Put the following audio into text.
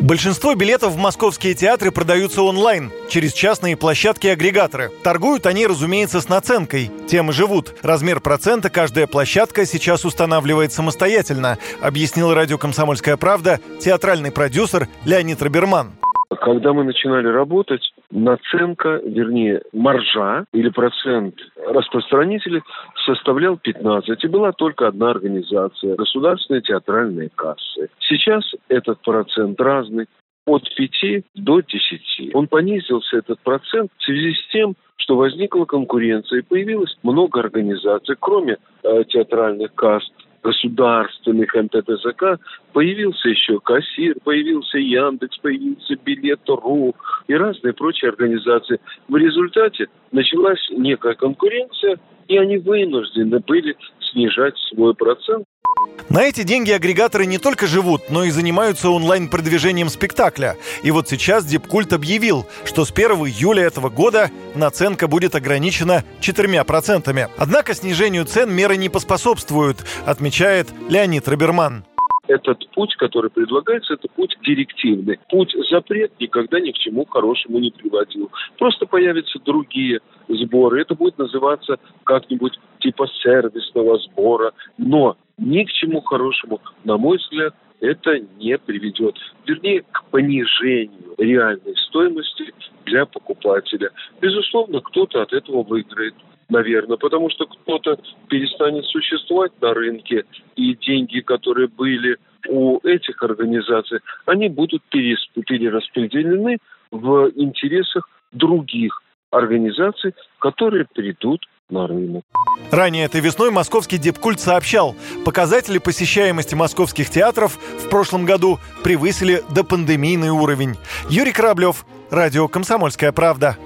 Большинство билетов в московские театры продаются онлайн, через частные площадки-агрегаторы. Торгуют они, разумеется, с наценкой. Тем и живут. Размер процента каждая площадка сейчас устанавливает самостоятельно, объяснил радио «Комсомольская правда» театральный продюсер Леонид Роберман. Когда мы начинали работать, наценка, вернее, маржа или процент распространителей составлял 15. И была только одна организация – государственные театральные кассы. Сейчас этот процент разный от 5 до 10. Он понизился, этот процент, в связи с тем, что возникла конкуренция и появилось много организаций, кроме э, театральных каст, государственных МТТЗК появился еще кассир, появился Яндекс, появился Билет.ру и разные прочие организации. В результате началась некая конкуренция, и они вынуждены были снижать свой процент. На эти деньги агрегаторы не только живут, но и занимаются онлайн-продвижением спектакля. И вот сейчас Дипкульт объявил, что с 1 июля этого года наценка будет ограничена 4%. Однако снижению цен меры не поспособствуют, отмечает Леонид Роберман этот путь, который предлагается, это путь директивный. Путь запрет никогда ни к чему хорошему не приводил. Просто появятся другие сборы. Это будет называться как-нибудь типа сервисного сбора. Но ни к чему хорошему, на мой взгляд, это не приведет. Вернее, к понижению реальной стоимости для покупателя. Безусловно, кто-то от этого выиграет наверное, потому что кто-то перестанет существовать на рынке, и деньги, которые были у этих организаций, они будут перераспределены в интересах других организаций, которые придут на рынок. Ранее этой весной московский депкульт сообщал, показатели посещаемости московских театров в прошлом году превысили допандемийный уровень. Юрий Кораблев, Радио «Комсомольская правда».